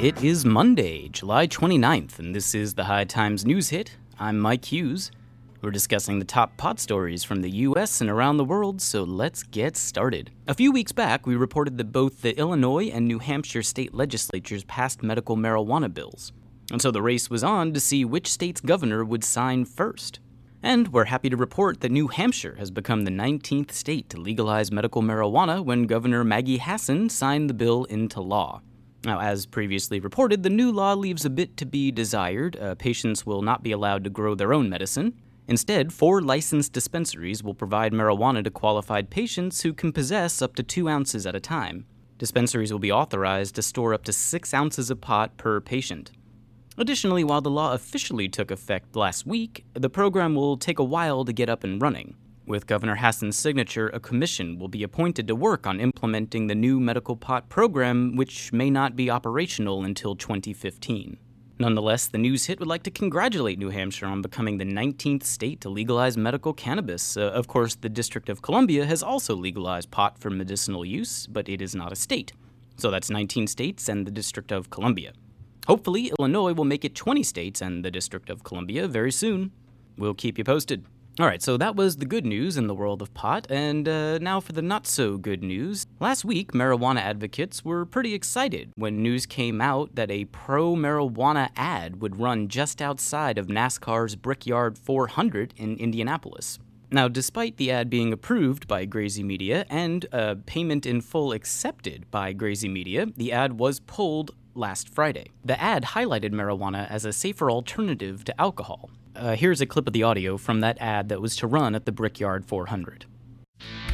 It is Monday, July 29th, and this is the High Times News Hit. I'm Mike Hughes. We're discussing the top pot stories from the US and around the world, so let's get started. A few weeks back, we reported that both the Illinois and New Hampshire state legislatures passed medical marijuana bills. And so the race was on to see which state's governor would sign first. And we're happy to report that New Hampshire has become the 19th state to legalize medical marijuana when Governor Maggie Hassan signed the bill into law. Now, as previously reported, the new law leaves a bit to be desired. Uh, patients will not be allowed to grow their own medicine. Instead, four licensed dispensaries will provide marijuana to qualified patients who can possess up to two ounces at a time. Dispensaries will be authorized to store up to six ounces of pot per patient. Additionally, while the law officially took effect last week, the program will take a while to get up and running. With Governor Hassan's signature, a commission will be appointed to work on implementing the new medical pot program, which may not be operational until 2015. Nonetheless, the news hit would like to congratulate New Hampshire on becoming the 19th state to legalize medical cannabis. Uh, of course, the District of Columbia has also legalized pot for medicinal use, but it is not a state. So that's 19 states and the District of Columbia. Hopefully, Illinois will make it 20 states and the District of Columbia very soon. We'll keep you posted. All right, so that was the good news in the world of pot, and uh, now for the not so good news. Last week, marijuana advocates were pretty excited when news came out that a pro marijuana ad would run just outside of NASCAR's Brickyard 400 in Indianapolis. Now, despite the ad being approved by Grazy Media and uh, payment in full accepted by Grazy Media, the ad was pulled last Friday. The ad highlighted marijuana as a safer alternative to alcohol. Uh, here's a clip of the audio from that ad that was to run at the Brickyard 400.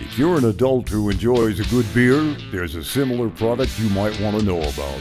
If you're an adult who enjoys a good beer, there's a similar product you might want to know about.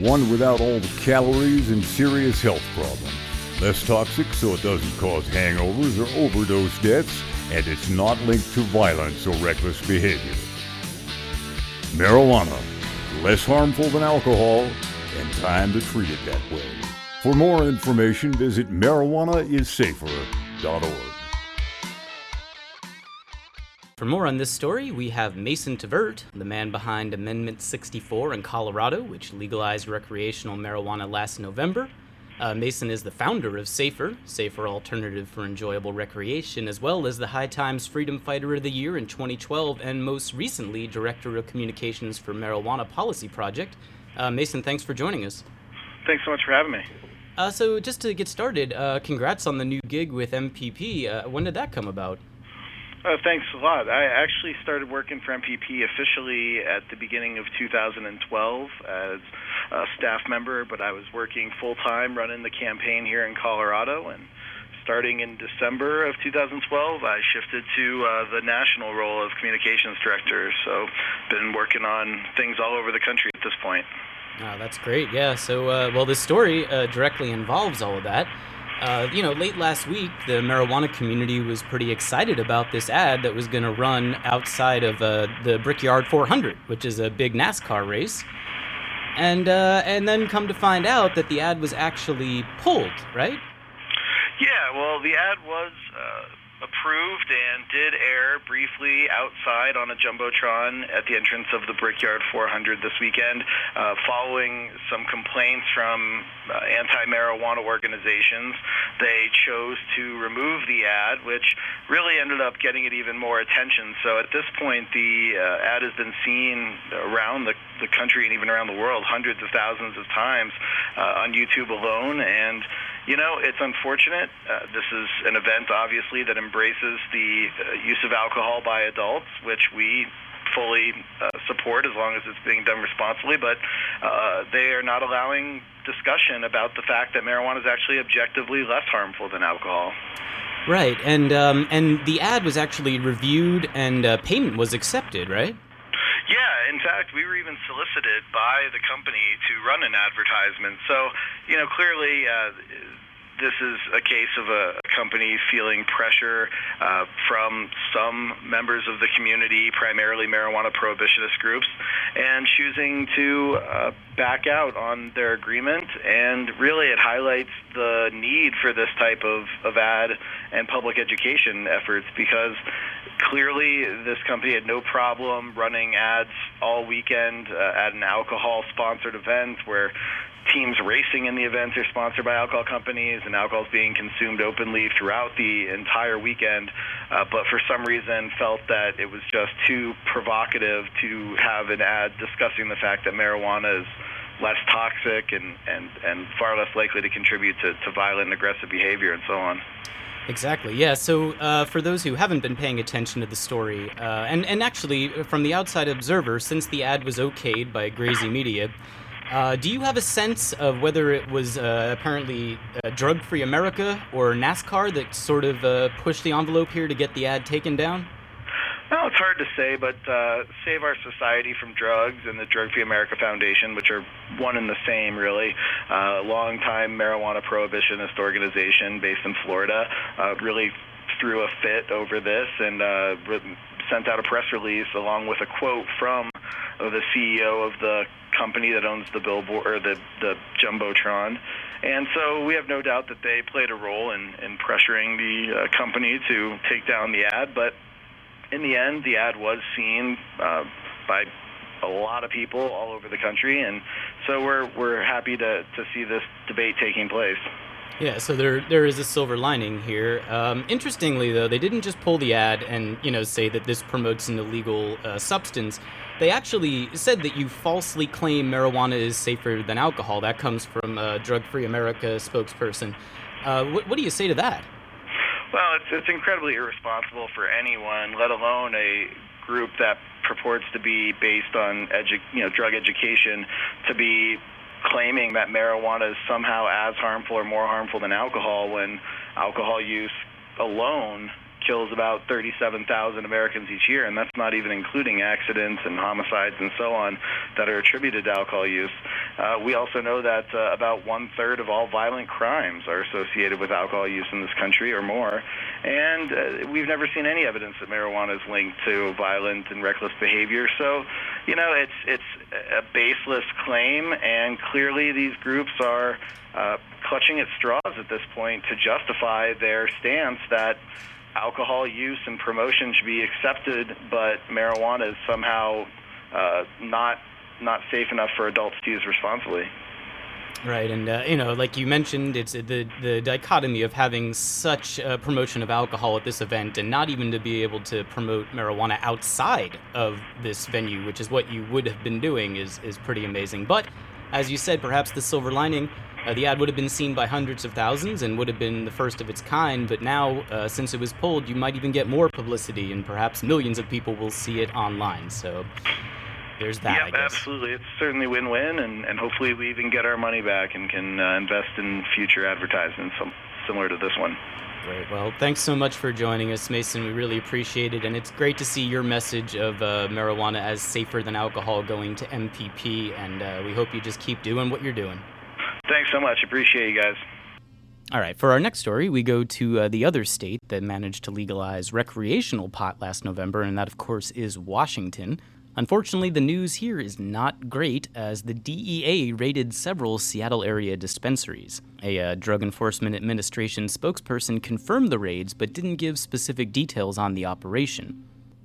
One without all the calories and serious health problems. Less toxic so it doesn't cause hangovers or overdose deaths, and it's not linked to violence or reckless behavior. Marijuana less harmful than alcohol, and time to treat it that way. For more information, visit marijuanaissafer.org. For more on this story, we have Mason Tvert, the man behind Amendment 64 in Colorado, which legalized recreational marijuana last November. Uh, Mason is the founder of Safer, Safer Alternative for Enjoyable Recreation, as well as the High Times Freedom Fighter of the Year in 2012, and most recently, Director of Communications for Marijuana Policy Project. Uh, Mason, thanks for joining us. Thanks so much for having me. Uh, so, just to get started, uh, congrats on the new gig with MPP. Uh, when did that come about? Uh, thanks a lot. I actually started working for MPP officially at the beginning of 2012 as a staff member, but I was working full time running the campaign here in Colorado. And starting in December of 2012, I shifted to uh, the national role of communications director. So, been working on things all over the country at this point. Oh, that's great. Yeah. So, uh, well, this story uh, directly involves all of that. Uh, you know, late last week, the marijuana community was pretty excited about this ad that was going to run outside of uh, the Brickyard 400, which is a big NASCAR race. And uh, and then come to find out that the ad was actually pulled, right? Yeah, well, the ad was uh, approved and did air briefly outside on a jumbotron at the entrance of the Brickyard 400 this weekend, uh, following some complaints from uh, anti-marijuana organizations. They chose to remove the ad, which really ended up getting it even more attention. So at this point, the uh, ad has been seen around the, the country and even around the world hundreds of thousands of times uh, on YouTube alone, and you know, it's unfortunate. Uh, this is an event, obviously, that embraces the uh, use of alcohol by adults, which we fully uh, support as long as it's being done responsibly. But uh, they are not allowing discussion about the fact that marijuana is actually objectively less harmful than alcohol. Right, and um, and the ad was actually reviewed and uh, payment was accepted, right? Yeah, in fact, we were even solicited by the company to run an advertisement. So, you know, clearly. Uh, this is a case of a company feeling pressure uh, from some members of the community, primarily marijuana prohibitionist groups, and choosing to uh, back out on their agreement. And really, it highlights the need for this type of, of ad and public education efforts because clearly this company had no problem running ads all weekend uh, at an alcohol sponsored event where teams racing in the events are sponsored by alcohol companies, and alcohol is being consumed openly throughout the entire weekend. Uh, but for some reason, felt that it was just too provocative to have an ad discussing the fact that marijuana is less toxic and, and, and far less likely to contribute to, to violent and aggressive behavior and so on. Exactly. Yeah. So, uh, for those who haven't been paying attention to the story, uh, and and actually from the outside observer, since the ad was okayed by Grazy Media, uh, do you have a sense of whether it was uh, apparently uh, Drug Free America or NASCAR that sort of uh, pushed the envelope here to get the ad taken down? Well, it's hard to say, but uh, Save Our Society from Drugs and the Drug Free America Foundation, which are one and the same, really, uh, long-time marijuana prohibitionist organization based in Florida, uh, really threw a fit over this and sent out a press release along with a quote from the CEO of the company that owns the billboard or the the jumbotron. And so we have no doubt that they played a role in, in pressuring the uh, company to take down the ad. But in the end, the ad was seen uh, by a lot of people all over the country, and so we're we're happy to to see this debate taking place. Yeah, so there there is a silver lining here. Um, interestingly, though, they didn't just pull the ad and you know say that this promotes an illegal uh, substance. They actually said that you falsely claim marijuana is safer than alcohol. That comes from a Drug Free America spokesperson. Uh, what, what do you say to that? Well, it's it's incredibly irresponsible for anyone, let alone a group that purports to be based on edu- you know drug education, to be claiming that marijuana is somehow as harmful or more harmful than alcohol when alcohol use alone kills about 37,000 Americans each year, and that's not even including accidents and homicides and so on that are attributed to alcohol use. Uh, we also know that uh, about one third of all violent crimes are associated with alcohol use in this country or more, and uh, we've never seen any evidence that marijuana is linked to violent and reckless behavior. So, you know, it's it's a baseless claim, and clearly these groups are. Uh, clutching at straws at this point to justify their stance that alcohol use and promotion should be accepted, but marijuana is somehow uh, not not safe enough for adults to use responsibly. Right, and uh, you know, like you mentioned, it's the the dichotomy of having such a promotion of alcohol at this event, and not even to be able to promote marijuana outside of this venue, which is what you would have been doing, is is pretty amazing. But as you said, perhaps the silver lining uh, the ad would have been seen by hundreds of thousands and would have been the first of its kind, but now, uh, since it was pulled, you might even get more publicity and perhaps millions of people will see it online. So there's that. Yeah, absolutely. It's certainly win-win, and, and hopefully we even get our money back and can uh, invest in future advertisements similar to this one. Great. Well, thanks so much for joining us, Mason. We really appreciate it. And it's great to see your message of uh, marijuana as safer than alcohol going to MPP. And uh, we hope you just keep doing what you're doing. Thanks so much. Appreciate you guys. All right, for our next story, we go to uh, the other state that managed to legalize recreational pot last November, and that, of course, is Washington. Unfortunately, the news here is not great as the DEA raided several Seattle area dispensaries. A uh, Drug Enforcement Administration spokesperson confirmed the raids but didn't give specific details on the operation.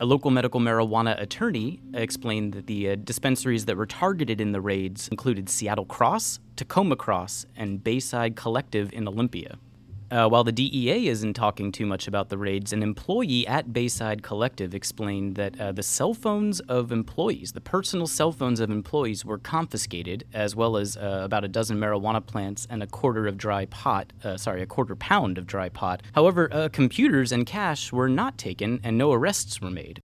A local medical marijuana attorney explained that the uh, dispensaries that were targeted in the raids included Seattle Cross, Tacoma Cross, and Bayside Collective in Olympia. Uh, while the DEA isn't talking too much about the raids, an employee at Bayside Collective explained that uh, the cell phones of employees, the personal cell phones of employees, were confiscated, as well as uh, about a dozen marijuana plants and a quarter of dry pot, uh, sorry, a quarter pound of dry pot. However, uh, computers and cash were not taken, and no arrests were made.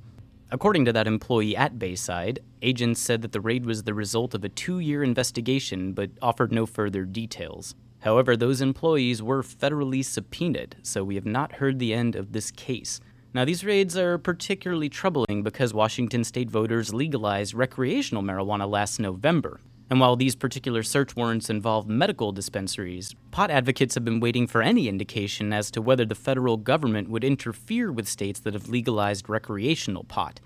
According to that employee at Bayside, agents said that the raid was the result of a two year investigation but offered no further details. However, those employees were federally subpoenaed, so we have not heard the end of this case. Now, these raids are particularly troubling because Washington state voters legalized recreational marijuana last November. And while these particular search warrants involve medical dispensaries, pot advocates have been waiting for any indication as to whether the federal government would interfere with states that have legalized recreational pot.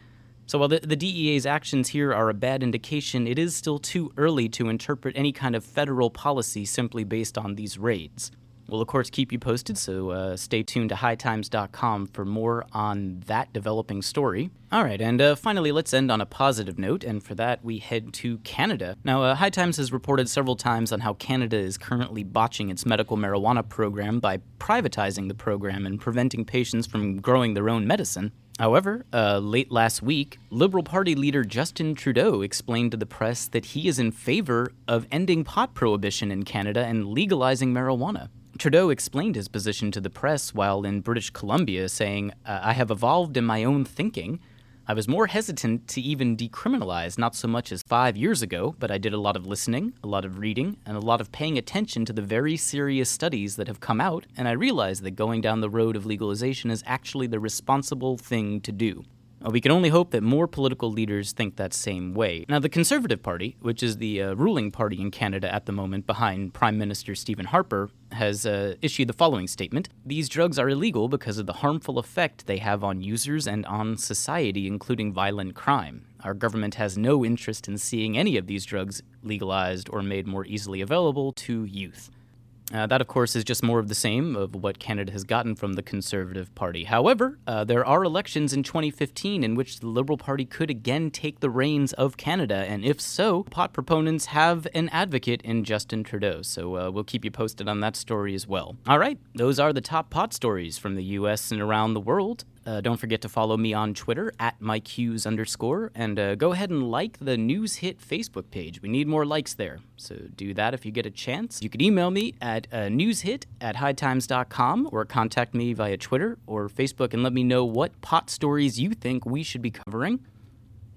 So while the, the, DEA's actions here are a bad indication, it is still too early to interpret any kind of federal policy simply based on these raids. We'll, of course, keep you posted, so uh, stay tuned to hightimes.com for more on that developing story. All right, and uh, finally, let's end on a positive note, and for that, we head to Canada. Now, uh, High Times has reported several times on how Canada is currently botching its medical marijuana program by privatizing the program and preventing patients from growing their own medicine. However, uh, late last week, Liberal Party leader Justin Trudeau explained to the press that he is in favor of ending pot prohibition in Canada and legalizing marijuana. Trudeau explained his position to the press while in British Columbia, saying, uh, I have evolved in my own thinking. I was more hesitant to even decriminalize, not so much as five years ago, but I did a lot of listening, a lot of reading, and a lot of paying attention to the very serious studies that have come out, and I realized that going down the road of legalization is actually the responsible thing to do. Uh, we can only hope that more political leaders think that same way. Now, the Conservative Party, which is the uh, ruling party in Canada at the moment behind Prime Minister Stephen Harper, has uh, issued the following statement These drugs are illegal because of the harmful effect they have on users and on society, including violent crime. Our government has no interest in seeing any of these drugs legalized or made more easily available to youth. Uh, that, of course, is just more of the same of what Canada has gotten from the Conservative Party. However, uh, there are elections in 2015 in which the Liberal Party could again take the reins of Canada, and if so, pot proponents have an advocate in Justin Trudeau. So uh, we'll keep you posted on that story as well. All right, those are the top pot stories from the U.S. and around the world. Uh, don't forget to follow me on Twitter at MikeHughes underscore, and uh, go ahead and like the News Hit Facebook page. We need more likes there, so do that if you get a chance. You can email me at uh, newshit at hightimes.com or contact me via Twitter or Facebook and let me know what pot stories you think we should be covering.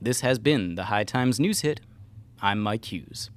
This has been the High Times News Hit. I'm Mike Hughes.